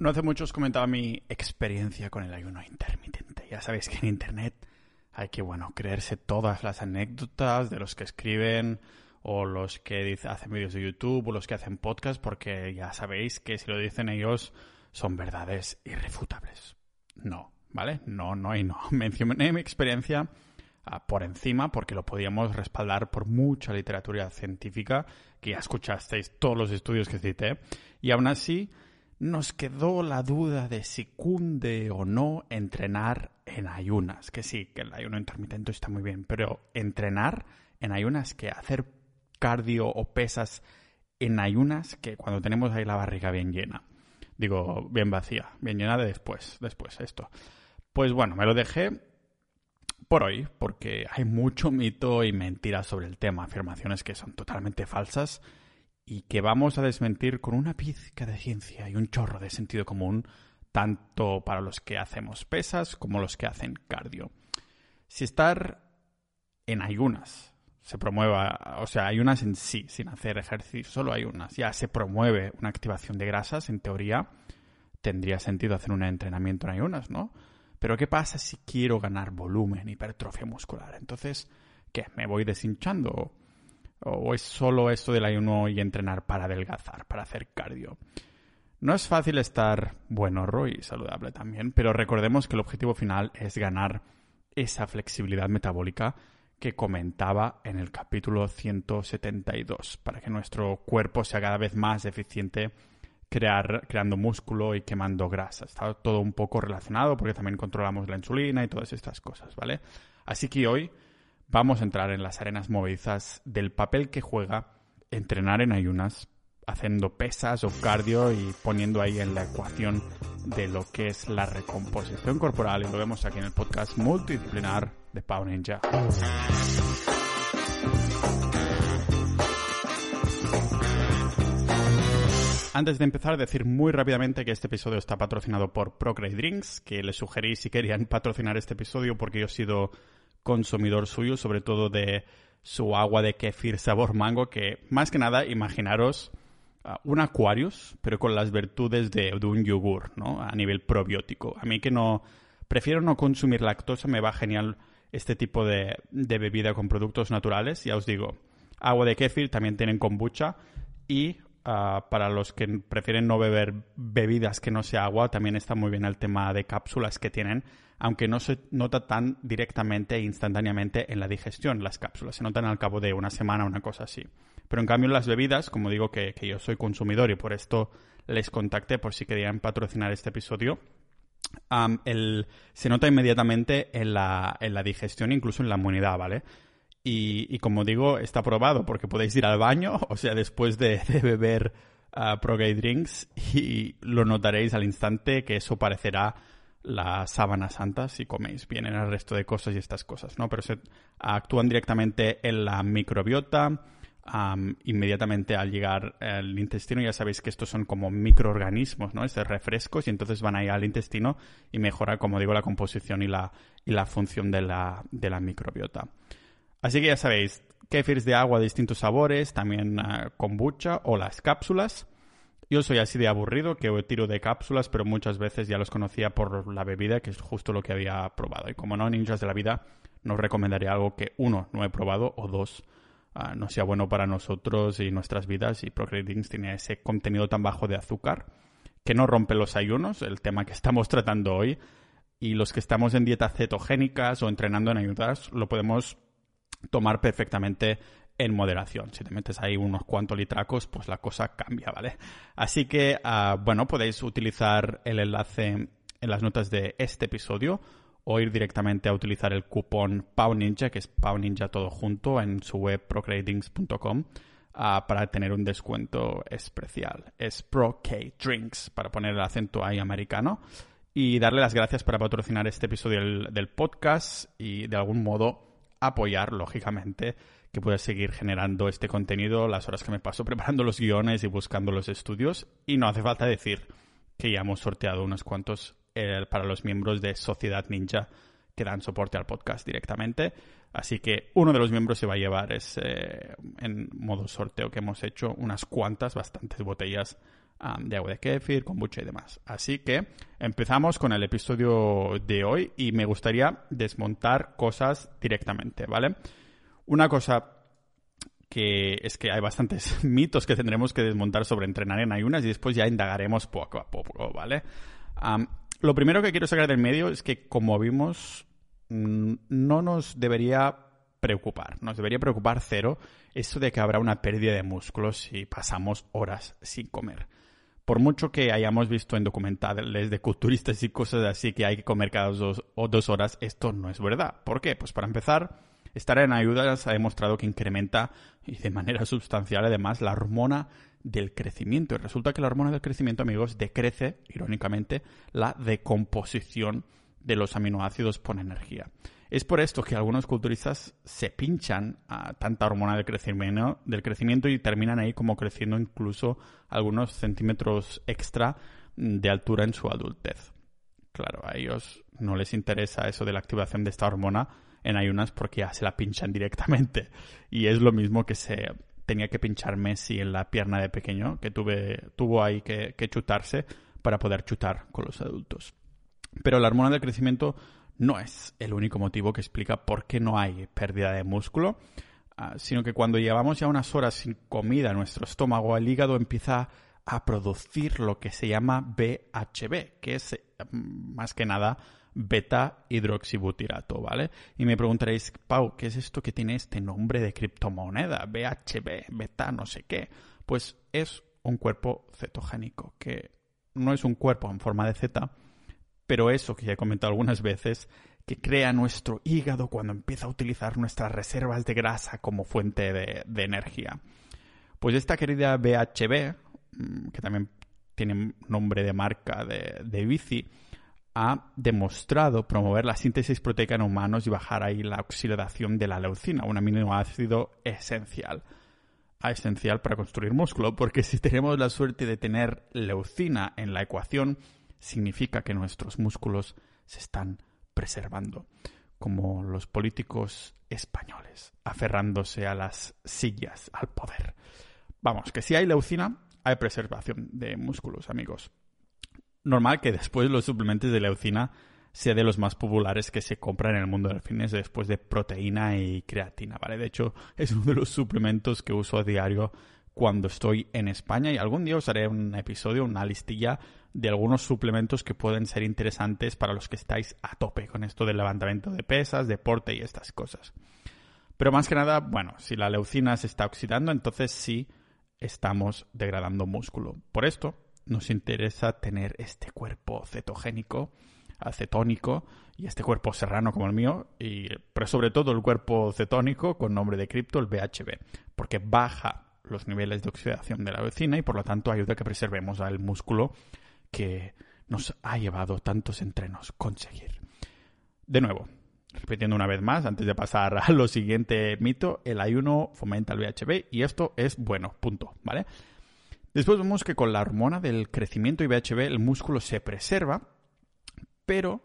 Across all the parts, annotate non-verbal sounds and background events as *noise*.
No hace mucho os comentaba mi experiencia con el ayuno intermitente. Ya sabéis que en Internet hay que, bueno, creerse todas las anécdotas de los que escriben o los que hacen vídeos de YouTube o los que hacen podcast porque ya sabéis que si lo dicen ellos son verdades irrefutables. No, ¿vale? No, no y no. *laughs* Mencioné mi experiencia ah, por encima porque lo podíamos respaldar por mucha literatura científica que ya escuchasteis todos los estudios que cité y aún así nos quedó la duda de si cunde o no entrenar en ayunas. Que sí, que el ayuno intermitente está muy bien, pero entrenar en ayunas, que hacer cardio o pesas en ayunas, que cuando tenemos ahí la barriga bien llena. Digo, bien vacía, bien llena de después, después esto. Pues bueno, me lo dejé por hoy, porque hay mucho mito y mentira sobre el tema, afirmaciones que son totalmente falsas y que vamos a desmentir con una pizca de ciencia y un chorro de sentido común, tanto para los que hacemos pesas como los que hacen cardio. Si estar en ayunas se promueva, o sea, ayunas en sí, sin hacer ejercicio, solo ayunas, ya se promueve una activación de grasas, en teoría tendría sentido hacer un entrenamiento en ayunas, ¿no? Pero ¿qué pasa si quiero ganar volumen, hipertrofia muscular? Entonces, ¿qué? ¿Me voy deshinchando? ¿O es solo esto del ayuno y entrenar para adelgazar, para hacer cardio? No es fácil estar bueno y saludable también, pero recordemos que el objetivo final es ganar esa flexibilidad metabólica que comentaba en el capítulo 172, para que nuestro cuerpo sea cada vez más eficiente crear, creando músculo y quemando grasa. Está todo un poco relacionado porque también controlamos la insulina y todas estas cosas, ¿vale? Así que hoy vamos a entrar en las arenas movedizas del papel que juega entrenar en ayunas, haciendo pesas o cardio y poniendo ahí en la ecuación de lo que es la recomposición corporal. Y lo vemos aquí en el podcast multidisciplinar de Pau Ninja. Antes de empezar, decir muy rápidamente que este episodio está patrocinado por Procreate Drinks, que les sugerí si querían patrocinar este episodio porque yo he sido consumidor suyo, sobre todo de su agua de kefir sabor mango, que más que nada imaginaros ah, un Aquarius, pero con las virtudes de, un yogur, ¿no? A nivel probiótico. A mí que no... Prefiero no consumir lactosa, me va genial este tipo de, de bebida con productos naturales. Ya os digo, agua de kefir también tienen kombucha y Ah, para los que prefieren no beber bebidas que no sea agua, también está muy bien el tema de cápsulas que tienen, aunque no se nota tan directamente e instantáneamente en la digestión las cápsulas, se notan al cabo de una semana, una cosa así. Pero en cambio las bebidas, como digo que, yo soy consumidor y por esto les contacté por si querían patrocinar este episodio, se nota inmediatamente en la, en la digestión, incluso en la inmunidad, ¿vale? Y, como digo, está probado porque podéis ir al baño, *laughs* o sea, después de, beber uh, Progay Drinks y lo notaréis al instante que eso parecerá la sábana santa si coméis bien en el resto de cosas y estas cosas, ¿no? Pero se actúan directamente en la microbiota, inmediatamente al llegar al intestino, ya sabéis que estos son como microorganismos, ¿no? Estos refrescos y entonces van ahí al intestino y mejora, como digo, la composición y la, y la función de la, de la microbiota. Así que ya sabéis, kefirs de agua de distintos sabores, también uh, kombucha o las cápsulas. Yo soy así de aburrido que tiro de cápsulas, pero muchas veces ya los conocía por la bebida, que es justo lo que había probado. Y como no, ninjas de la vida, no recomendaría algo que, uno, no he probado, o dos, ah, no sea bueno para nosotros y nuestras vidas. Y Procreatings tiene ese contenido tan bajo de azúcar que no rompe los ayunos, el tema que estamos tratando hoy. Y los que estamos en dietas cetogénicas o entrenando en ayudas, lo podemos tomar perfectamente en moderación. Si te metes ahí unos cuantos litracos, pues la cosa cambia, ¿vale? Así que, ah, bueno, podéis utilizar el enlace en las notas de este episodio o ir directamente a utilizar el cupón PAUNINJA, que es PAUNINJA todo junto, en su web procreatings.com ah, para tener un descuento especial. Es ProK para poner el acento ahí americano. Y darle las gracias para patrocinar este episodio del podcast y de algún modo apoyar, lógicamente, que pueda seguir generando este contenido las horas que me paso *laughs* preparando los guiones y buscando los estudios. Y no hace falta decir que ya hemos sorteado unos cuantos eh, para los miembros de Sociedad Ninja que dan soporte al podcast directamente. Así que uno de los miembros se va a llevar ese, en modo sorteo que hemos hecho unas cuantas, bastantes botellas de agua de kefir, kombucha y demás. Así que empezamos con el episodio de hoy y me gustaría desmontar cosas directamente, ¿vale? Una cosa que es que hay bastantes *laughs* mitos que tendremos que desmontar sobre entrenar en ayunas y después ya indagaremos poco a poco, ¿vale? lo primero que quiero sacar del medio es que, como vimos, mm, no nos debería preocupar, nos debería preocupar cero eso de que habrá una pérdida de músculos si pasamos horas sin comer. Por mucho que hayamos visto en documentales de culturistas y cosas así que hay que comer cada dos o dos horas, esto no es verdad. ¿Por qué? Pues para empezar, estar en ayudas ha demostrado que incrementa y de manera sustancial además la hormona del crecimiento. Y resulta que la hormona del crecimiento, amigos, decrece, irónicamente, la decomposición de los aminoácidos por energía. Es por esto que algunos culturistas se pinchan a tanta hormona del crecimiento, del crecimiento y terminan ahí como creciendo incluso algunos centímetros extra de altura en su adultez. Claro, a ellos no les interesa eso de la activación de esta hormona en ayunas porque ya se la pinchan directamente. Y es lo mismo que se tenía que pinchar Messi en la pierna de pequeño, que tuve, tuvo ahí que chutarse para poder chutar con los adultos. Pero la hormona del crecimiento no es el único motivo que explica por qué no hay pérdida de músculo, ah, sino que cuando llevamos ya unas horas sin comida, nuestro estómago, el hígado empieza a producir lo que se llama BHB, que es mm, más que nada beta hidroxibutirato, ¿vale? Y me preguntaréis, Pau, ¿qué es esto que tiene este nombre de criptomoneda? BHB, beta no sé qué. Pues es un cuerpo cetogénico, que no es un cuerpo en forma de Z, pero eso que ya he comentado algunas veces, que crea nuestro hígado cuando empieza a utilizar nuestras reservas de grasa como fuente de, energía. Pues esta querida BHB, mm, que también tiene nombre de marca de, de bici, ha demostrado promover la síntesis proteica en humanos y bajar ahí la oxidación de la leucina, un aminoácido esencial. Ah, esencial para construir músculo, porque si tenemos la suerte de tener leucina en la ecuación, significa que nuestros músculos se están preservando, como los políticos españoles, aferrándose a las sillas, al poder. Vamos, que si hay leucina, hay preservación de músculos, amigos. Normal que después los suplementos de leucina sea de los más populares que se compran en el mundo del fitness después de proteína y creatina, ¿vale? De hecho, es uno de los suplementos que uso a diario cuando estoy en España y algún día os haré un episodio, una listilla de algunos suplementos que pueden ser interesantes para los que estáis a tope con esto del levantamiento de pesas, deporte y estas cosas. Pero más que nada, bueno, si la leucina se está oxidando, entonces sí estamos degradando músculo. Por esto nos interesa tener este cuerpo cetogénico, acetónico y este cuerpo serrano como el mío, y, pero sobre todo el cuerpo cetónico con nombre de cripto, el BHB, porque baja los niveles de oxidación de la leucina y por lo tanto ayuda a que preservemos al músculo que nos ha llevado tantos entrenos conseguir. De nuevo, repitiendo una vez más, antes de pasar a lo siguiente mito, el ayuno fomenta el VHB y esto es bueno, punto, ¿vale? Después vemos que con la hormona del crecimiento y el músculo se preserva, pero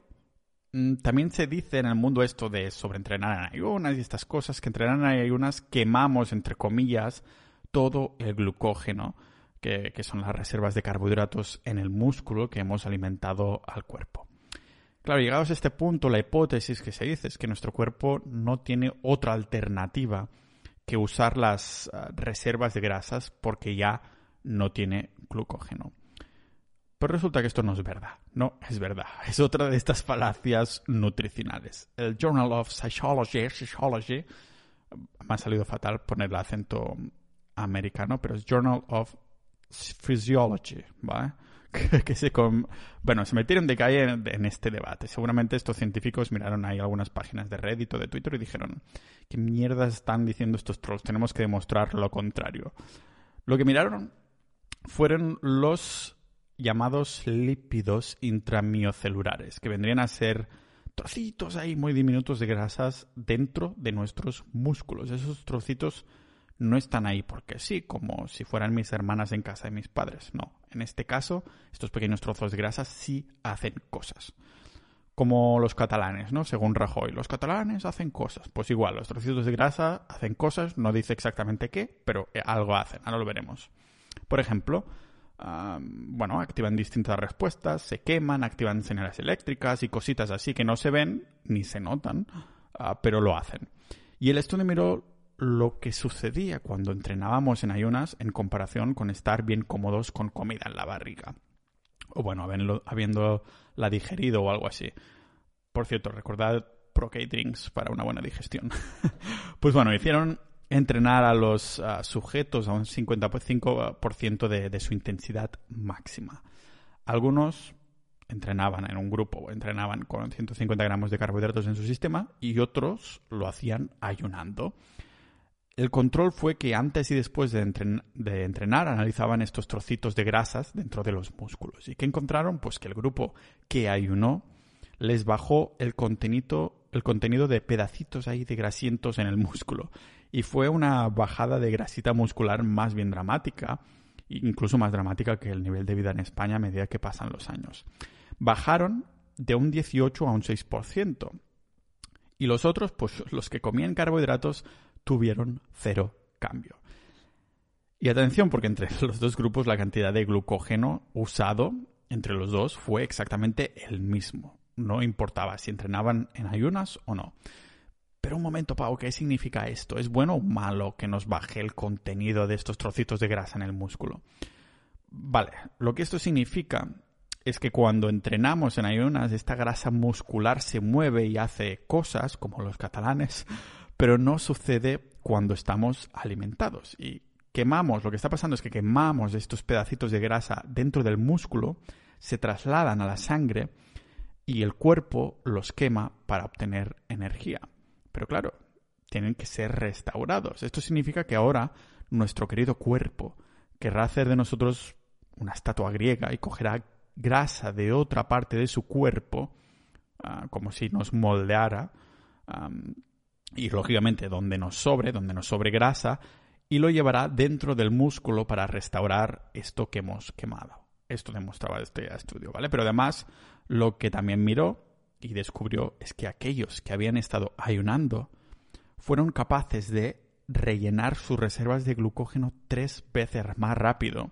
mm, también se dice en el mundo esto de sobreentrenar en ayunas y estas cosas, que entrenar en ayunas quemamos, entre comillas, todo el glucógeno que, son las reservas de carbohidratos en el músculo que hemos alimentado al cuerpo. Claro, llegados a este punto, la hipótesis que se dice es que nuestro cuerpo no tiene otra alternativa que usar las ah, reservas de grasas porque ya no tiene glucógeno. Pero resulta que esto no es verdad. No es verdad. Es otra de estas falacias nutricionales. El Journal of Psychology, Psychology me ha salido fatal poner el acento americano, pero es Journal of Physiology, ¿vale? *laughs* que se bueno, se metieron de calle en, este debate. Seguramente estos científicos miraron ahí algunas páginas de Reddit o de Twitter y dijeron, ¿qué mierda están diciendo estos trolls? Tenemos que demostrar lo contrario. Lo que miraron fueron los llamados lípidos intramiocelulares, que vendrían a ser trocitos ahí muy diminutos de grasas dentro de nuestros músculos. Esos trocitos no están ahí porque sí, como si fueran mis hermanas en casa de mis padres. No, en este caso, estos pequeños trozos de grasa sí hacen cosas. Como los catalanes, ¿no? Según Rajoy, los catalanes hacen cosas. Pues igual, los trocitos de grasa hacen cosas, no dice exactamente qué, pero algo hacen, ahora lo veremos. Por ejemplo, bueno, activan distintas respuestas, se queman, activan señales eléctricas y cositas así que no se ven ni se notan, ah, pero lo hacen. Y el estudio miró lo que sucedía cuando entrenábamos en ayunas en comparación con estar bien cómodos con comida en la barriga. O bueno, habiendo, la digerido o algo así. Por cierto, recordad Procade Drinks para una buena digestión. *laughs* pues bueno, hicieron entrenar a los sujetos a un 55% de, de su intensidad máxima. Algunos entrenaban en un grupo, entrenaban con 150 gramos de carbohidratos en su sistema y otros lo hacían ayunando. El control fue que antes y después de, entrenar analizaban estos trocitos de grasas dentro de los músculos. ¿Y qué encontraron? Pues que el grupo que ayunó les bajó el contenido, el contenido de pedacitos ahí de grasientos en el músculo. Y fue una bajada de grasita muscular más bien dramática, incluso más dramática que el nivel de vida en España a medida que pasan los años. Bajaron de un 18 a un 6%. Y los otros, pues los que comían carbohidratos, tuvieron cero cambio. Y atención, porque entre *laughs* los dos grupos la cantidad de glucógeno usado entre los dos fue exactamente el mismo. No importaba si entrenaban en ayunas o no. Pero un momento, Pau, ¿qué significa esto? ¿Es bueno o malo que nos baje el contenido de estos trocitos de grasa en el músculo? Vale, lo que esto significa es que cuando entrenamos en ayunas, esta grasa muscular se mueve y hace cosas, como los catalanes, *laughs* pero no sucede cuando estamos alimentados. Y quemamos, lo que está pasando es que quemamos estos pedacitos de grasa dentro del músculo, se trasladan a la sangre y el cuerpo los quema para obtener energía. Pero claro, tienen que ser restaurados. Esto significa que ahora nuestro querido cuerpo querrá hacer de nosotros una estatua griega y cogerá grasa de otra parte de su cuerpo, ah, como si nos moldeara, y lógicamente donde nos sobre, donde nos sobre grasa, y lo llevará dentro del músculo para restaurar esto que hemos quemado. Esto demostraba este estudio, ¿vale? Pero además, lo que también miró y descubrió es que aquellos que habían estado ayunando fueron capaces de rellenar sus reservas de glucógeno tres veces más rápido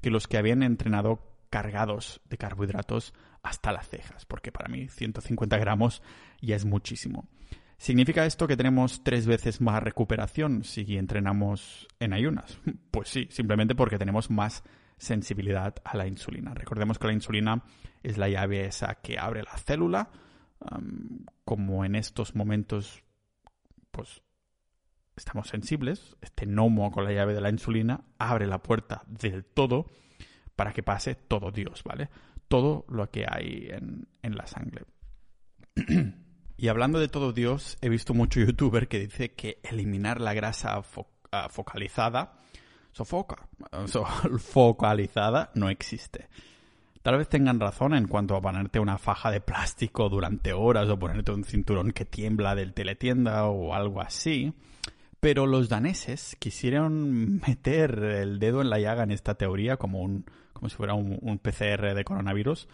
que los que habían entrenado cargados de carbohidratos hasta las cejas, porque para mí 150 gramos ya es muchísimo. ¿Significa esto que tenemos tres veces más recuperación si entrenamos en ayunas? *laughs* Pues sí, simplemente porque tenemos más sensibilidad a la insulina. Recordemos que la insulina es la llave esa que abre la célula. como en estos momentos, pues estamos sensibles, este gnomo con la llave de la insulina abre la puerta del todo para que pase todo Dios, ¿vale? Todo lo que hay en, en la sangre. *clears throat* Y hablando de todo Dios, he visto mucho youtuber que dice que eliminar la grasa ah, focalizada, sofoca, *laughs* focalizada, no existe. Tal vez tengan razón en cuanto a ponerte una faja de plástico durante horas o ponerte un cinturón que tiembla del teletienda o algo así. Pero los daneses quisieron meter el dedo en la llaga en esta teoría como un, como si fuera un PCR de coronavirus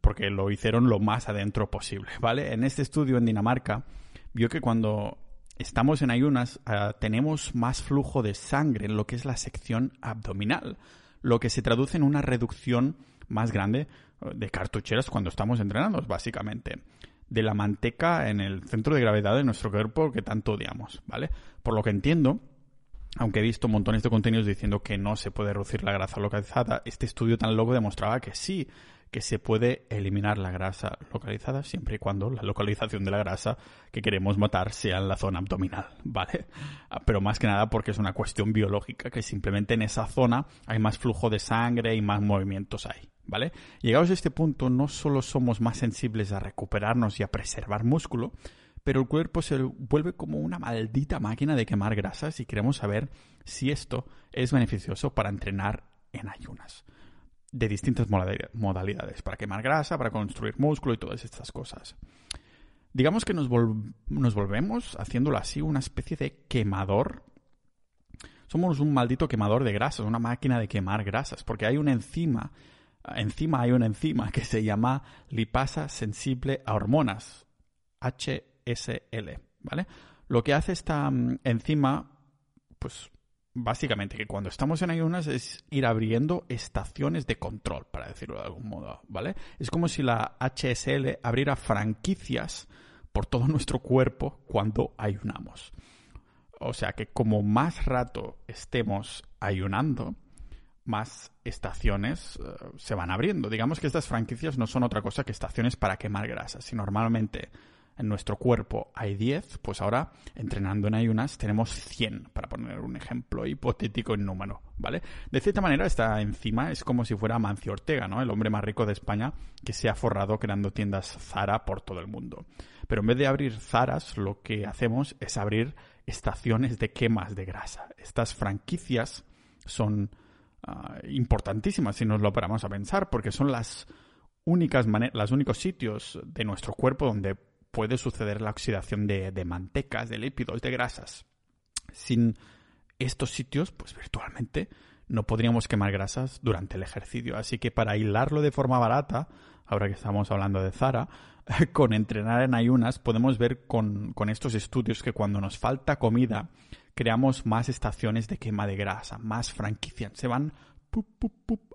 porque lo hicieron lo más adentro posible, ¿vale? En este estudio en Dinamarca vio que cuando estamos en ayunas ah, tenemos más flujo de sangre en lo que es la sección abdominal, lo que se traduce en una reducción más grande eh, de cartucheras cuando estamos entrenando, básicamente, de la manteca en el centro de gravedad de nuestro cuerpo que tanto odiamos, ¿vale? Por lo que entiendo, aunque he visto montones de contenidos diciendo que no se puede reducir la grasa localizada, este estudio tan loco demostraba que sí, que se puede eliminar la grasa localizada siempre y cuando la localización de la grasa que queremos matar sea en la zona abdominal, ¿vale? Ah, pero más que nada porque es una cuestión biológica, que simplemente en esa zona hay más flujo de sangre y más movimientos ahí, ¿vale? Llegados a este punto, no solo somos más sensibles a recuperarnos y a preservar músculo, pero el cuerpo se vuelve como una maldita máquina de quemar grasas y queremos saber si esto es beneficioso para entrenar en ayunas de distintas modalidades, para quemar grasa, para construir músculo y todas estas cosas. Digamos que nos, volvemos, haciéndolo así, una especie de quemador. Somos un maldito quemador de grasas, una máquina de quemar grasas, porque hay una enzima, encima hay una enzima que se llama lipasa sensible a hormonas, HSL, ¿vale? Lo que hace esta mm, enzima, pues básicamente que cuando estamos en ayunas es ir abriendo estaciones de control, para decirlo de algún modo, ¿vale? Es como si la HSL abriera franquicias por todo *laughs* nuestro cuerpo cuando ayunamos. O sea que como más rato estemos ayunando, más estaciones eh, se van abriendo. Digamos que estas franquicias no son otra cosa que estaciones para quemar grasas. Si normalmente en nuestro cuerpo hay 10, pues ahora entrenando en ayunas tenemos 100, para poner un ejemplo hipotético en número, ¿vale? De cierta manera esta enzima es como si fuera Mancio Ortega, ¿no? El hombre más rico de España que se ha forrado creando tiendas Zara por todo el mundo. Pero en vez de abrir Zaras, lo que hacemos es abrir estaciones de quemas de grasa. Estas franquicias son ah, importantísimas si nos lo paramos a pensar, porque son las únicas los únicos sitios de nuestro cuerpo donde puede suceder la oxidación de, mantecas, de lípidos, de grasas. Sin estos sitios, pues virtualmente no podríamos quemar grasas durante el ejercicio. Así que para hilarlo de forma barata, ahora que estamos hablando de Zara, *laughs* con entrenar en ayunas podemos ver con, estos estudios que cuando nos falta comida creamos más estaciones de quema de grasa, más franquicias, se van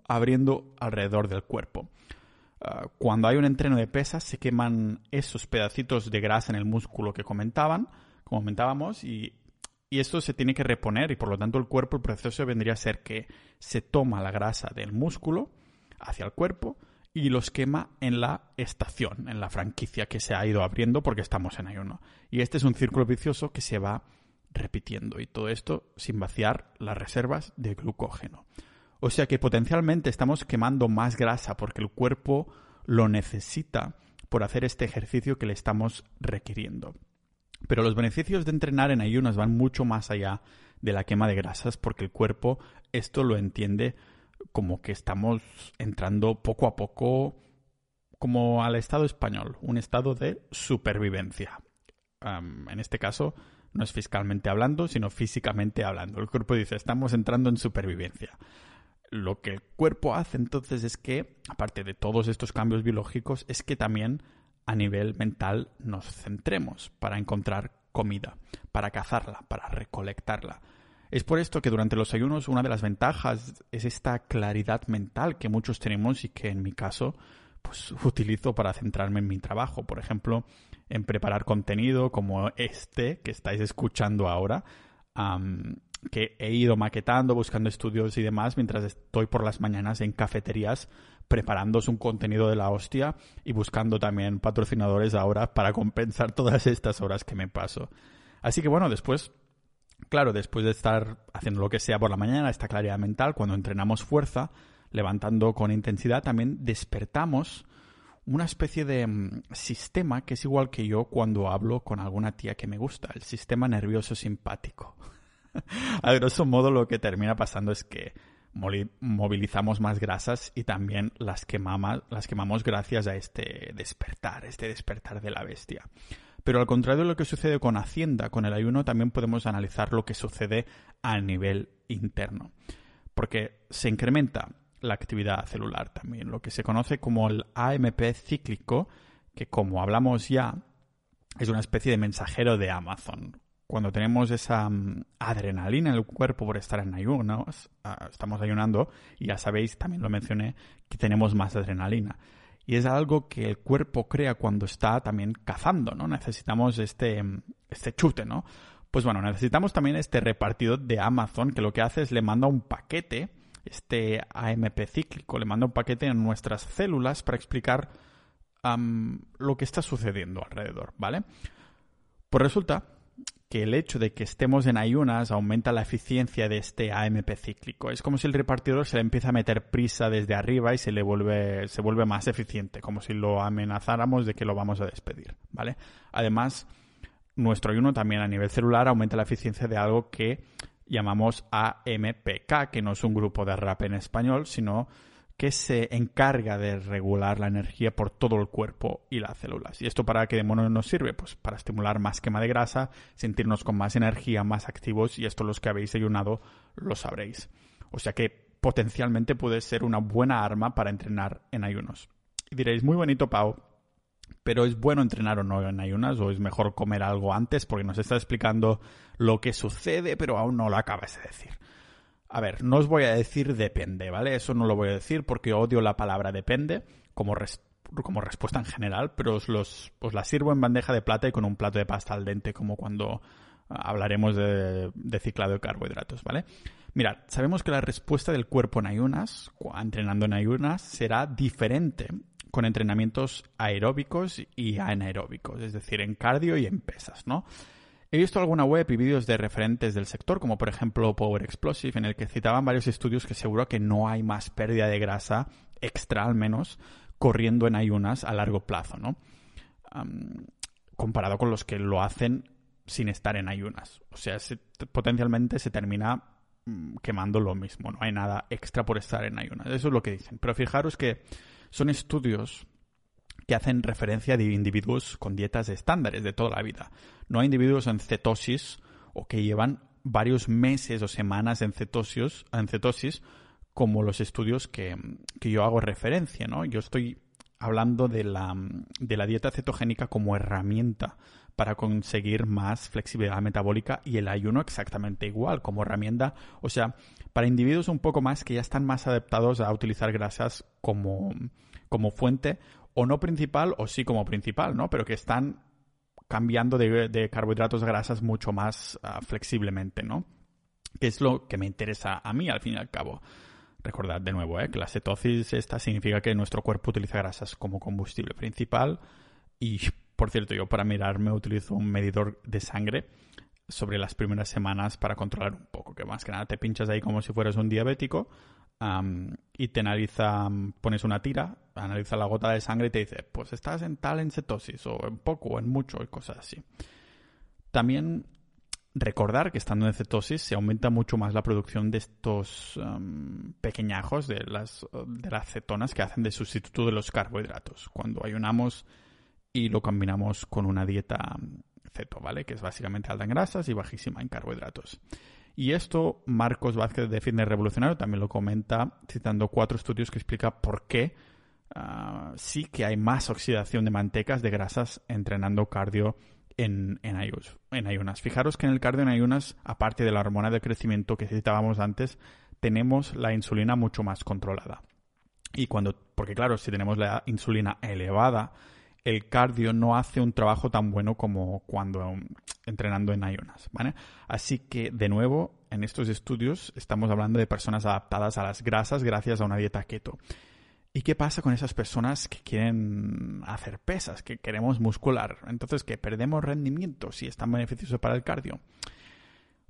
abriendo alrededor del cuerpo. Ah, cuando hay un entreno de pesas se queman esos pedacitos de grasa en el músculo que comentaban, comentábamos, y, y esto se tiene que reponer y por lo tanto el cuerpo, el proceso vendría a ser que se toma la grasa del músculo hacia el cuerpo y los quema en la estación, en la franquicia que se ha ido abriendo porque estamos en ayuno. Y este es un círculo vicioso que se va repitiendo y todo esto sin vaciar las reservas de glucógeno. O sea que potencialmente estamos quemando más grasa porque el cuerpo lo necesita por hacer este ejercicio que le estamos requiriendo. Pero los beneficios de entrenar en ayunas van mucho más allá de la quema de grasas porque el cuerpo esto lo entiende como que estamos entrando poco a poco como al estado español, un estado de supervivencia. en este caso, no es fiscalmente hablando, sino físicamente hablando. El cuerpo dice, estamos entrando en supervivencia lo que el cuerpo hace entonces es que, aparte de todos estos cambios biológicos, es que también a nivel mental nos centremos para encontrar comida, para cazarla, para recolectarla. Es por esto que durante los ayunos una de las ventajas es esta claridad mental que muchos tenemos y que en mi caso pues utilizo para centrarme en mi trabajo. Por ejemplo, en preparar contenido como este que estáis escuchando ahora que he ido maquetando, buscando estudios y demás, mientras estoy por las mañanas en cafeterías preparándose un contenido de la hostia y buscando también patrocinadores ahora para compensar todas estas horas que me paso. Así que bueno, después, claro, después de estar haciendo lo que sea por la mañana, esta claridad mental, cuando entrenamos fuerza, levantando con intensidad, también despertamos una especie de mm, sistema que es igual que yo cuando hablo con alguna tía que me gusta, el sistema nervioso simpático. *laughs* a grosso modo lo que termina pasando es que movilizamos más grasas y también las quemamos, las quemamos gracias a este despertar, este despertar de la bestia. Pero al contrario de lo que sucede con Hacienda, con el ayuno también podemos analizar lo que sucede a nivel interno. Porque se incrementa la actividad celular también, lo que se conoce como el AMP cíclico, que como hablamos ya, es una especie de mensajero de Amazon cuando tenemos esa mm, adrenalina en el cuerpo por estar en ayunos, ah, estamos ayunando, y ya sabéis, también lo mencioné, que tenemos más adrenalina. Y es algo que el cuerpo crea cuando está también cazando, ¿no? Necesitamos este, mm, este chute, ¿no? Pues bueno, necesitamos también este repartidor de Amazon que lo que hace es le manda un paquete, este AMP cíclico, le manda un paquete a nuestras células para explicar lo que está sucediendo alrededor, ¿vale? Pues resulta que el hecho de que estemos en ayunas aumenta la eficiencia de este AMP cíclico. Es como si el repartidor se le empieza a meter prisa desde arriba y se le vuelve, se vuelve más eficiente, como si lo amenazáramos de que lo vamos a despedir, ¿vale? Además, nuestro ayuno también a nivel celular aumenta la eficiencia de algo que llamamos AMPK, que no es un grupo de rap en español, sino que se encarga de regular la energía por todo el cuerpo y las células. ¿Y esto para qué demonios nos sirve? Pues para estimular más quema de grasa, sentirnos con más energía, más activos, y esto los que habéis ayunado lo sabréis. O sea que potencialmente puede ser una buena arma para entrenar en ayunos. Y diréis, muy bonito, Pau, Pero es bueno entrenar o no en ayunas o es mejor comer algo antes porque nos está explicando lo que sucede, pero aún no lo acabas de decir. A ver, no os voy a decir depende, ¿vale? Eso no lo voy a decir porque odio la palabra depende como, como respuesta en general, pero os, los, os la sirvo en bandeja de plata y con un plato de pasta al dente como cuando hablaremos de, de ciclado de carbohidratos, ¿vale? Mirad, sabemos que la respuesta del cuerpo en ayunas, entrenando en ayunas, será diferente con entrenamientos aeróbicos y anaeróbicos, es decir, en cardio y en pesas, ¿no? He visto alguna web y vídeos de referentes del sector, como por ejemplo Power Explosive, en el que citaban varios estudios que seguro que no hay más pérdida de grasa extra al menos corriendo en ayunas a largo plazo, ¿no? comparado con los que lo hacen sin estar en ayunas. O sea, potencialmente se termina mm, quemando lo mismo, no hay nada extra por estar en ayunas. Eso es lo que dicen. Pero fijaros que son estudios que hacen referencia a individuos con dietas estándares de toda la vida. No hay individuos en cetosis o que llevan varios meses o semanas en cetosis, en cetosis como los estudios que, yo hago referencia, ¿no? Yo estoy hablando de la, de la dieta cetogénica como herramienta para conseguir más flexibilidad metabólica y el ayuno exactamente igual como herramienta, o sea, para individuos un poco más que ya están más adaptados a utilizar grasas como, como fuente o no principal o sí como principal, ¿no? Pero que están cambiando de, carbohidratos a grasas mucho más ah, flexiblemente, ¿no? Que es lo que me interesa a mí al fin y al cabo. Recordad de nuevo ¿eh? que la cetosis esta significa que nuestro cuerpo utiliza grasas como combustible principal y, por cierto, yo para mirarme utilizo un medidor de sangre sobre las primeras semanas para controlar un poco, que más que nada te pinchas ahí como si fueras un diabético y te analiza, pones una tira, analiza la gota de sangre y te dice, pues estás en tal en cetosis, o en poco, o en mucho, y cosas así. También recordar que estando en cetosis se aumenta mucho más la producción de estos pequeñajos, de las, de las cetonas que hacen de sustituto de los carbohidratos, cuando ayunamos y lo combinamos con una dieta ceto, ¿vale? Que es básicamente alta en grasas y bajísima en carbohidratos. Y esto Marcos Vázquez de Fitness Revolucionario también lo comenta citando cuatro estudios que explica por qué ah, sí que hay más oxidación de mantecas de grasas entrenando cardio en, en, en ayunas. Fijaros que en el cardio en ayunas, aparte de la hormona de crecimiento que citábamos antes, tenemos la insulina mucho más controlada. Y cuando, porque claro, si tenemos la insulina elevada, el cardio no hace un trabajo tan bueno como cuando um, entrenando en ayunas, ¿vale? Así que, de nuevo, en estos estudios estamos hablando de personas adaptadas a las grasas gracias a una dieta keto. ¿Y qué pasa con esas personas que quieren hacer pesas, que queremos muscular? Entonces, que perdemos rendimiento si es tan beneficioso para el cardio.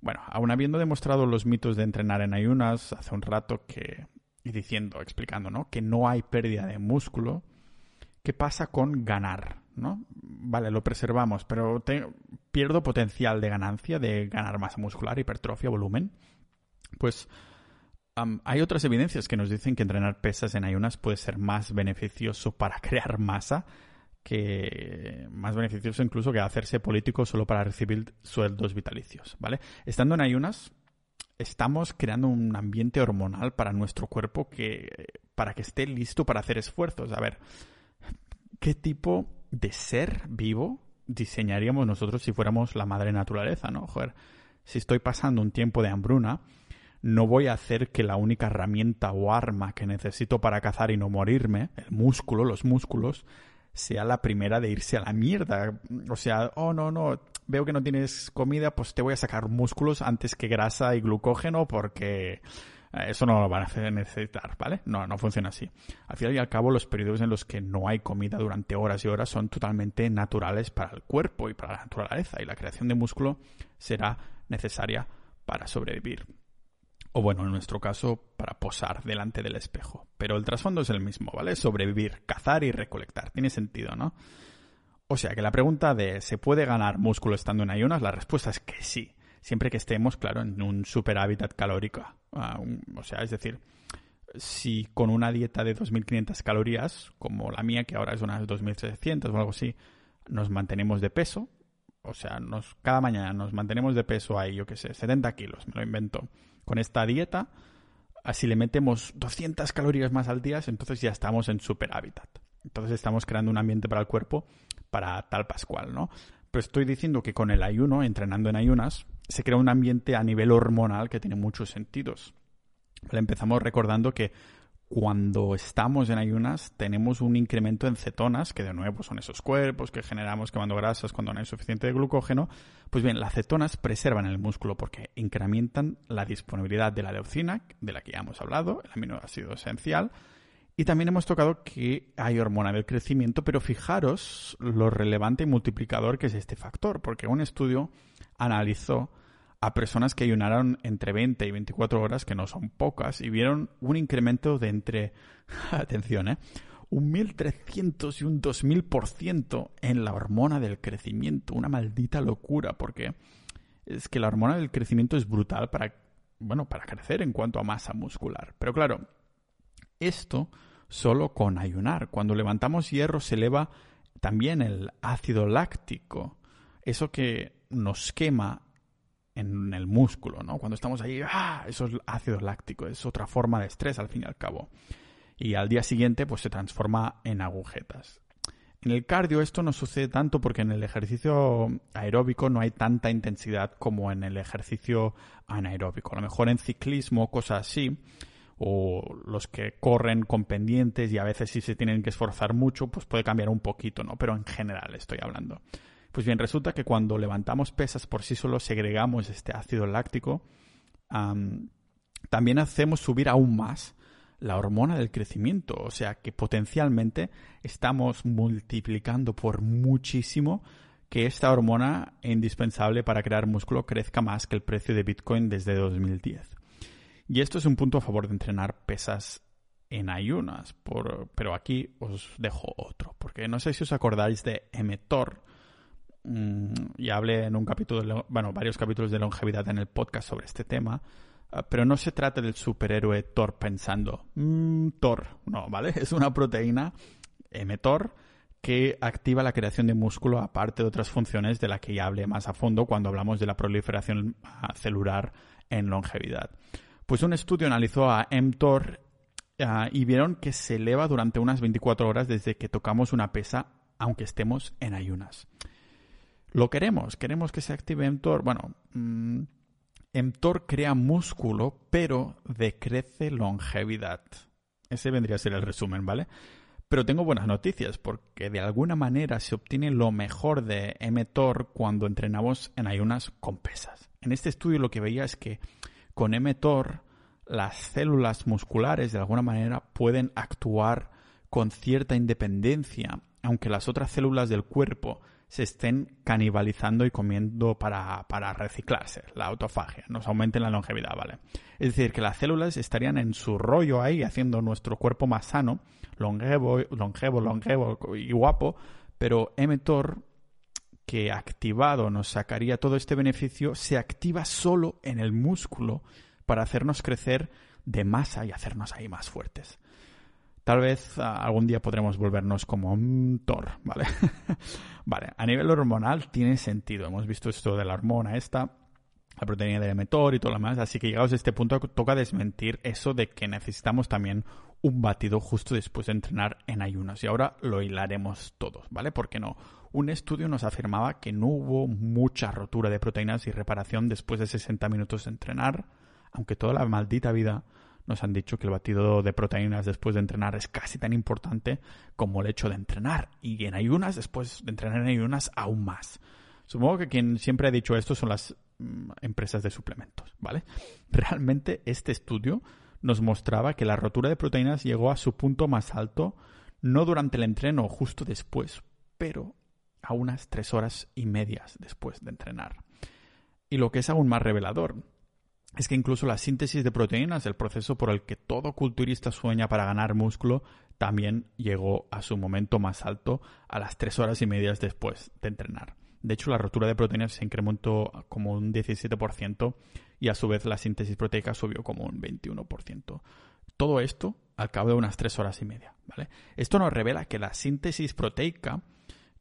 Bueno, aún habiendo demostrado los mitos de entrenar en ayunas hace un rato que, y diciendo, explicando, ¿no? Que no hay pérdida de músculo, ¿qué pasa con ganar? ¿no? Vale, lo preservamos, pero pierdo potencial de ganancia, de ganar masa muscular, hipertrofia, volumen. Pues hay otras evidencias que nos dicen que entrenar pesas en ayunas puede ser más beneficioso para crear masa que más beneficioso incluso que hacerse político solo para recibir sueldos vitalicios, ¿vale? Estando en ayunas, estamos creando un ambiente hormonal para nuestro cuerpo que para que esté listo para hacer esfuerzos. A ver, ¿qué tipo de ser vivo diseñaríamos nosotros si fuéramos la madre naturaleza, no? Joder, si estoy pasando un tiempo de hambruna, no voy a hacer que la única herramienta o arma que necesito para cazar y no morirme, el músculo, los músculos, sea la primera de irse a la mierda. O sea, oh no, no, veo que no tienes comida, pues te voy a sacar músculos antes que grasa y glucógeno porque eh, eso no lo van a necesitar, ¿vale? No, no funciona así. Al final y al cabo, los periodos en los que no hay comida durante horas y horas son totalmente naturales para el cuerpo y para la naturaleza y la creación de músculo será necesaria para sobrevivir. O bueno, en nuestro caso, para posar delante del espejo. Pero el trasfondo es el mismo, ¿vale? Sobrevivir, cazar y recolectar. Tiene sentido, ¿no? O sea que la pregunta de ¿se puede ganar músculo estando en ayunas? La respuesta es que sí siempre que estemos, claro, en un super hábitat calórico. O sea, es decir, si con una dieta de 2.500 calorías, como la mía, que ahora es unas 2.700 o algo así, nos mantenemos de peso, o sea, nos, cada mañana nos mantenemos de peso ahí, yo qué sé, 70 kilos, me lo invento, con esta dieta, así le metemos 200 calorías más al día, entonces ya estamos en super hábitat. Entonces estamos creando un ambiente para el cuerpo para tal pascual, ¿no? Pero estoy diciendo que con el ayuno, entrenando en ayunas, se crea un ambiente a nivel hormonal que tiene muchos sentidos. Empezamos recordando que cuando estamos en ayunas tenemos un incremento en cetonas, que de nuevo son esos cuerpos que generamos quemando grasas cuando no hay suficiente glucógeno. Pues bien, las cetonas preservan el músculo porque incrementan la disponibilidad de la leucina, de la que ya hemos hablado, el aminoácido esencial. Y también hemos tocado que hay hormona del crecimiento, pero fijaros lo relevante y multiplicador que es este factor, porque un estudio analizó a personas que ayunaron entre 20 y 24 horas, que no son pocas, y vieron un incremento de entre, *laughs* atención, ¿eh? un 1300 y un 2000% en la hormona del crecimiento. Una maldita locura, porque es que la hormona del crecimiento es brutal para, bueno, para crecer en cuanto a masa muscular. Pero claro, esto solo con ayunar. Cuando levantamos hierro se eleva también el ácido láctico. Eso que nos quema en el músculo, ¿no? Cuando estamos ahí, ¡ah! Eso es ácido láctico, es otra forma de estrés al fin y al cabo. Y al día siguiente, pues se transforma en agujetas. En el cardio esto no sucede tanto porque en el ejercicio aeróbico no hay tanta intensidad como en el ejercicio anaeróbico. A lo mejor en ciclismo, cosas así, o los que corren con pendientes y a veces sí se tienen que esforzar mucho, pues puede cambiar un poquito, ¿no? Pero en general estoy hablando. Pues bien, resulta que cuando levantamos pesas por sí solo segregamos este ácido láctico, también hacemos subir aún más la hormona del crecimiento. O sea que potencialmente estamos multiplicando por muchísimo que esta hormona indispensable para crear músculo crezca más que el precio de Bitcoin desde 2010. Y esto es un punto a favor de entrenar pesas en ayunas, pero aquí os dejo otro, porque no sé si os acordáis de Emetor, Mm, y hablé en un capítulo, bueno, varios capítulos de longevidad en el podcast sobre este tema, ah, pero no se trata del superhéroe Thor pensando, mmm, Thor, no, ¿vale? *laughs* Es una proteína mTOR que activa la creación de músculo aparte de otras funciones de la que ya hablé más a fondo cuando hablamos de la proliferación ah, celular en longevidad. Pues un estudio analizó a mTOR ah, y vieron que se eleva durante unas 24 horas desde que tocamos una pesa aunque estemos en ayunas. Lo queremos, queremos que se active mTOR. Bueno, mm, mTOR crea músculo, pero decrece longevidad. Ese vendría a ser el resumen, ¿vale? Pero tengo buenas noticias porque de alguna manera se obtiene lo mejor de mTOR cuando entrenamos en ayunas con pesas. En este estudio lo que veía es que con mTOR las células musculares de alguna manera pueden actuar con cierta independencia, aunque las otras células del cuerpo se estén canibalizando y comiendo para, reciclarse, la autofagia, nos aumenten la longevidad, ¿vale? Es decir, que las células estarían en su rollo ahí haciendo nuestro cuerpo más sano, longevo, longevo, longevo y guapo, pero mTOR que activado nos sacaría todo este beneficio, se activa solo en el músculo para hacernos crecer de masa y hacernos ahí más fuertes. Tal vez ah, algún día podremos volvernos como un Thor, *laughs* ¿vale? vale, a nivel hormonal tiene sentido. Hemos visto esto de la hormona esta, la proteína de mTOR y todo lo demás, así que llegados a este punto toca desmentir eso de que necesitamos también un batido justo después de entrenar en ayunas. Y ahora lo hilaremos todos, ¿vale? Porque no. Un estudio nos afirmaba que no hubo mucha rotura de proteínas y reparación después de 60 minutos de entrenar, aunque toda la maldita vida nos han dicho que el batido de proteínas después de entrenar es casi tan importante como el hecho de entrenar. Y en ayunas, después de entrenar en ayunas, aún más. Supongo que quien siempre ha dicho esto son las mm, empresas de suplementos, ¿vale? Realmente este estudio nos mostraba que la rotura de proteínas llegó a su punto más alto no durante el entreno, justo después, pero a unas tres horas y medias después de entrenar. Y lo que es aún más revelador es que incluso la síntesis de proteínas, el proceso por el que todo culturista sueña para ganar músculo, también llegó a su momento más alto a las tres horas y medias después de entrenar. De hecho, la rotura de proteínas se incrementó como un 17% y a su vez la síntesis proteica subió como un 21%. Todo esto al cabo de unas tres horas y media. Esto nos revela que la síntesis proteica,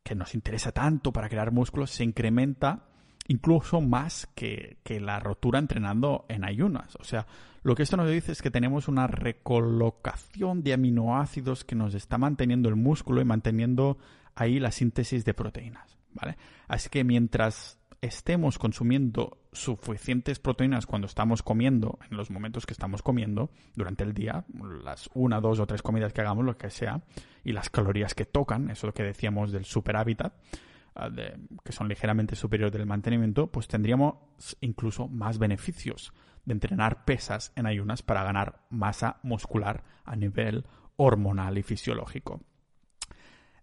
que nos interesa tanto para crear músculos, se incrementa incluso más que, la rotura entrenando en ayunas. O sea, lo que esto nos dice es que tenemos una recolocación de aminoácidos que nos está manteniendo el músculo y manteniendo ahí la síntesis de proteínas, ¿vale? Así que mientras estemos consumiendo suficientes proteínas cuando estamos comiendo, en los momentos que estamos comiendo durante el día, las una, dos o tres comidas que hagamos, lo que sea, y las calorías que tocan, eso es lo que decíamos del super ah, que son ligeramente superiores del mantenimiento, pues tendríamos incluso más beneficios de entrenar pesas en ayunas para ganar masa muscular a nivel hormonal y fisiológico.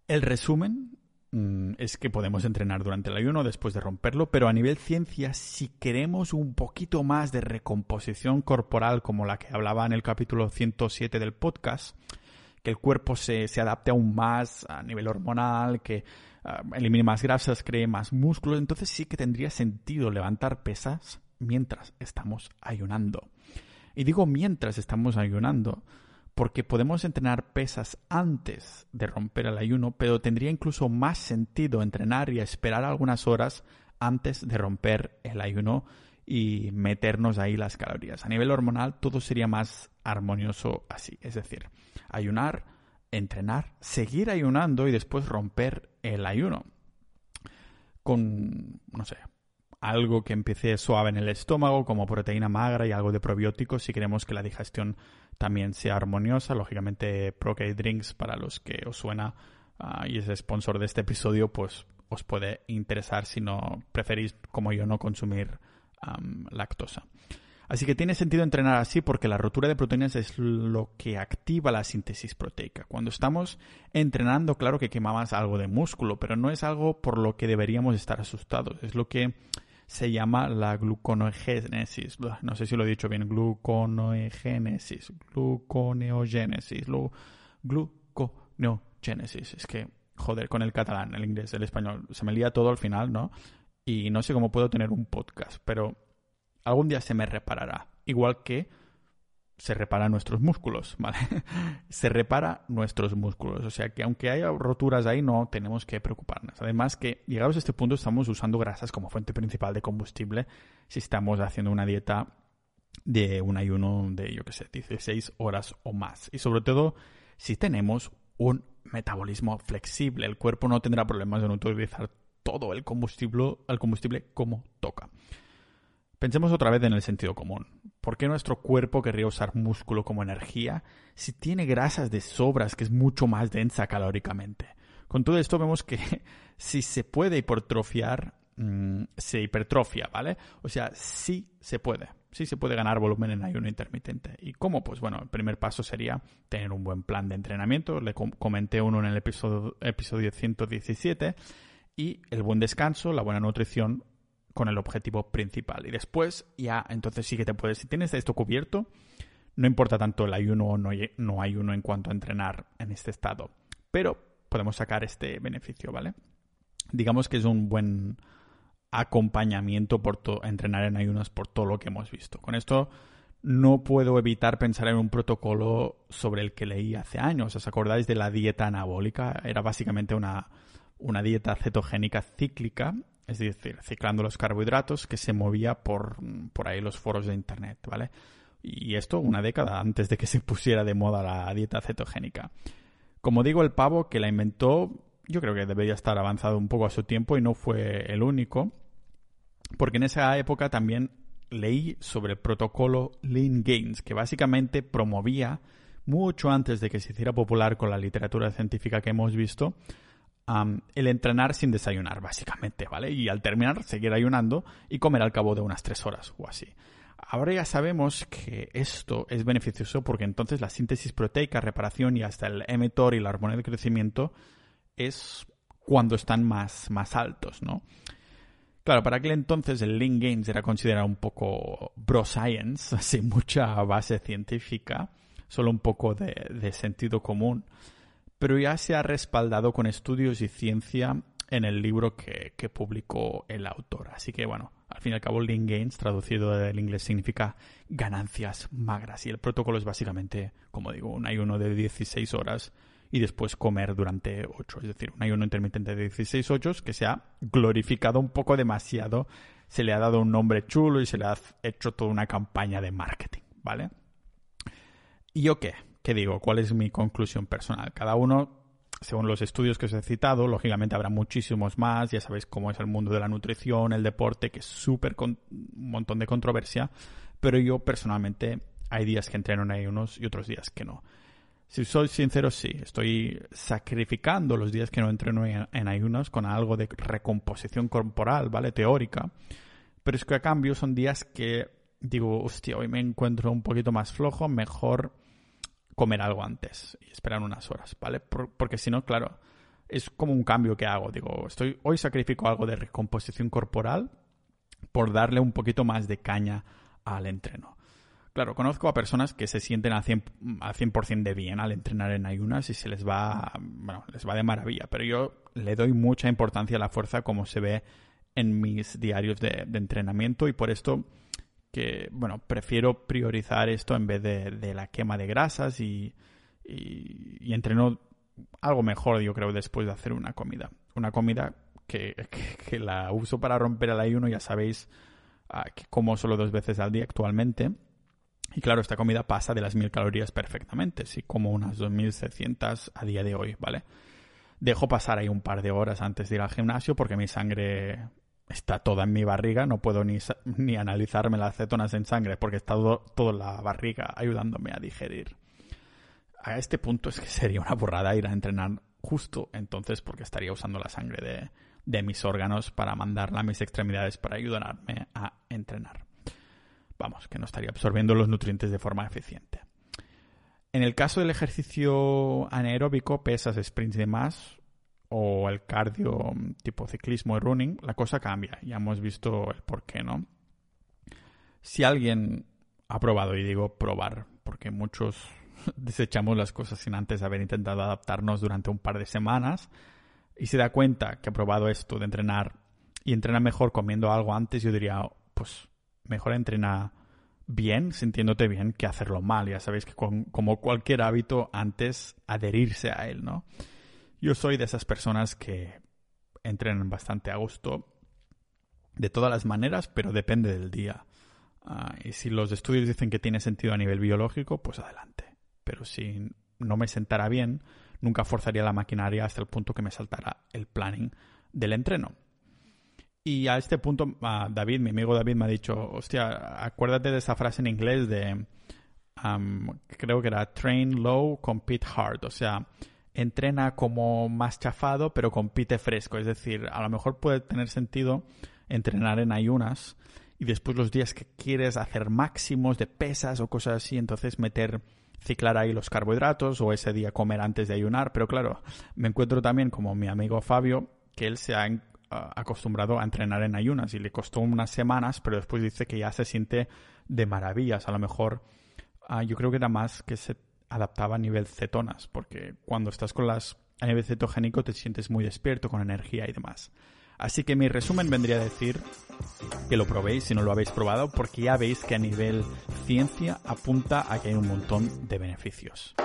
El resumen Mm, es que podemos entrenar durante el ayuno después de romperlo, pero a nivel ciencia, si queremos un poquito más de recomposición corporal, como la que hablaba en el capítulo 107 del podcast, que el cuerpo se, adapte aún más a nivel hormonal, que ah, elimine más grasas, cree más músculo, entonces sí que tendría sentido levantar pesas mientras estamos ayunando. Y digo mientras estamos ayunando, porque podemos entrenar pesas antes de romper el ayuno, pero tendría incluso más sentido entrenar y esperar algunas horas antes de romper el ayuno y meternos ahí las calorías. A nivel hormonal todo sería más armonioso así, es decir, ayunar, entrenar, seguir ayunando y después romper el ayuno. Con, no sé, algo que empiece suave en el estómago, como proteína magra y algo de probióticos si queremos que la digestión también sea armoniosa. Lógicamente, Procade Drinks, para los que os suena ah, y es sponsor de este episodio, pues os puede interesar si no preferís, como yo, no consumir lactosa. Así que tiene sentido entrenar así porque la rotura de proteínas es lo que activa la síntesis proteica. Cuando estamos entrenando, claro que quemamos algo de músculo, pero no es algo por lo que deberíamos estar asustados. Es lo que se llama la gluconogénesis. No sé si lo he dicho bien. Gluconogénesis. Gluconeogénesis. Gluconeogénesis. Es que, joder, con el catalán, el inglés, el español, se me lía todo al final, ¿no? Y no sé cómo puedo tener un podcast, pero algún día se me reparará. Igual que se repara nuestros músculos, *laughs* ¿vale? se repara nuestros músculos. O sea que aunque haya roturas ahí, no tenemos que preocuparnos. Además que llegados a este punto estamos usando grasas como fuente principal de combustible si estamos haciendo una dieta de un ayuno de, yo qué sé, 16 horas o más. Y sobre todo si tenemos un metabolismo flexible. El cuerpo no tendrá problemas en utilizar todo el combustible, el combustible como toca. Pensemos otra vez en el sentido común. ¿Por qué nuestro cuerpo querría usar músculo como energía si tiene grasas de sobras que es mucho más densa calóricamente? Con todo esto vemos que *laughs* si se puede hipertrofiar, mm, se hipertrofia, ¿vale? O sea, sí se puede. Sí se puede ganar volumen en ayuno intermitente. ¿Y cómo? Pues bueno, el primer paso sería tener un buen plan de entrenamiento. Le comenté uno en el episodio, episodio 117. Y el buen descanso, la buena nutrición con el objetivo principal. Y después ya, entonces sí que te puedes, si tienes esto cubierto, no importa tanto el ayuno o no, no ayuno en cuanto a entrenar en este estado. Pero podemos sacar este beneficio, ¿vale? Digamos que es un buen acompañamiento por entrenar en ayunas por todo lo que hemos visto. Con esto no puedo evitar pensar en un protocolo sobre el que leí hace años. ¿Os acordáis de la dieta anabólica? Era básicamente una, una dieta cetogénica cíclica es decir, ciclando los carbohidratos que se movía por, por ahí los foros de Internet, ¿vale? Y esto una década antes de que se *laughs* pusiera de moda la dieta cetogénica. Como digo, el pavo que la inventó, yo creo que debería estar avanzado un poco a su tiempo y no fue el único, porque en esa época también leí sobre el protocolo Lean Gains, que básicamente promovía, mucho antes de que se hiciera popular con la literatura científica que hemos visto, el entrenar sin desayunar, básicamente, ¿vale? Y al terminar, seguir ayunando y comer al cabo de unas tres horas o así. Ahora ya sabemos que esto es beneficioso porque entonces la síntesis proteica, reparación y hasta el mTOR y la hormona de crecimiento es cuando están más, más altos, ¿no? Claro, para aquel entonces el Lean Gains era considerado un poco bro science, *laughs* sin mucha base científica, solo un poco de sentido común pero ya se ha respaldado con estudios y ciencia en el libro que, publicó el autor. Así que bueno, al fin y al cabo, Lean Gains, traducido del inglés, significa ganancias magras. Y el protocolo es básicamente, como digo, un ayuno de 16 horas y después comer durante 8. Es decir, un ayuno intermitente de 16 8 que se ha glorificado un poco demasiado, se le ha dado un nombre chulo y se le ha hecho toda una campaña de marketing, ¿vale? ¿Y yo qué? ¿Qué digo? ¿Cuál es mi conclusión personal? Cada uno según los estudios que os he citado, lógicamente habrá muchísimos más, ya sabéis cómo es el mundo de la nutrición, el deporte, que es súper un montón de controversia, pero yo personalmente hay días que entreno en ayunos y otros días que no. Si soy sincero, sí, estoy sacrificando los días que no entreno en ayunos con algo de recomposición corporal, ¿vale? Teórica. Pero es que a cambio son días que digo, hostia, hoy me encuentro un poquito más flojo, mejor comer algo antes y esperar unas horas, ¿vale? porque si no, claro, es como un cambio que hago. Digo, estoy, hoy sacrifico algo de recomposición corporal por darle un poquito más de caña al entreno. Claro, conozco a personas que se sienten al 100%, al 100 de bien al entrenar en ayunas y se les va, bueno, les va de maravilla, pero yo le doy mucha importancia a la fuerza como se ve en mis diarios de entrenamiento y por esto que, bueno, prefiero priorizar esto en vez de, la quema de grasas y, y, entreno algo mejor, yo creo, después de hacer una comida. Una comida *laughs* que, que, la uso para romper el ayuno, ya sabéis ah, que como solo dos veces al día actualmente. Y claro, esta comida pasa de las mil calorías perfectamente, si como unas 2600 a día de hoy, ¿vale? Dejo pasar ahí un par de horas antes de ir al gimnasio porque mi sangre está toda en mi barriga, no puedo ni, ni analizarme las cetonas en sangre porque está todo, toda la barriga ayudándome a digerir. A este punto es que sería una burrada ir a entrenar justo entonces porque estaría usando la sangre de, de mis órganos para mandarla a mis extremidades para ayudarme a entrenar. Vamos, que no estaría absorbiendo los nutrientes de forma eficiente. En el caso del ejercicio anaeróbico, pesas, sprints y demás, o el cardio tipo ciclismo y running, la cosa cambia. Ya hemos visto el por qué, ¿no? Si alguien ha probado, y digo probar, porque muchos *laughs* desechamos las cosas sin antes haber intentado adaptarnos durante un par de semanas, y se da cuenta que ha probado esto de entrenar y entrena mejor comiendo algo antes, yo diría, pues mejor entrena bien, sintiéndote bien, que hacerlo mal. Ya sabéis que como cualquier hábito, antes adherirse a él, ¿no? Yo soy de esas personas que entrenan bastante a gusto de todas las maneras, pero depende del día. Ah, y si los estudios dicen que tiene sentido a nivel biológico, pues adelante. Pero si no me sentara bien, nunca forzaría la maquinaria hasta el punto que me saltara el planning del entreno. Y a este punto, ah, David, mi amigo David, me ha dicho, hostia, acuérdate de esa frase en inglés de, creo que era train low, compete hard. O sea, entrena como más chafado, pero compite fresco. Es decir, a lo mejor puede tener sentido entrenar en ayunas y después los días que quieres hacer máximos de pesas o cosas así, entonces meter, ciclar ahí los carbohidratos o ese día comer antes de ayunar. Pero claro, me encuentro también como mi amigo Fabio, que él se ha acostumbrado a entrenar en ayunas y le costó unas semanas, pero después dice que ya se siente de maravillas. A lo mejor ah, yo creo que era más que se adaptaba a nivel cetonas, porque cuando estás con las a nivel cetogénico te sientes muy despierto, con energía y demás. Así que mi resumen vendría a decir que lo probéis si no lo habéis probado, porque ya veis que a nivel ciencia apunta a que hay un montón de beneficios.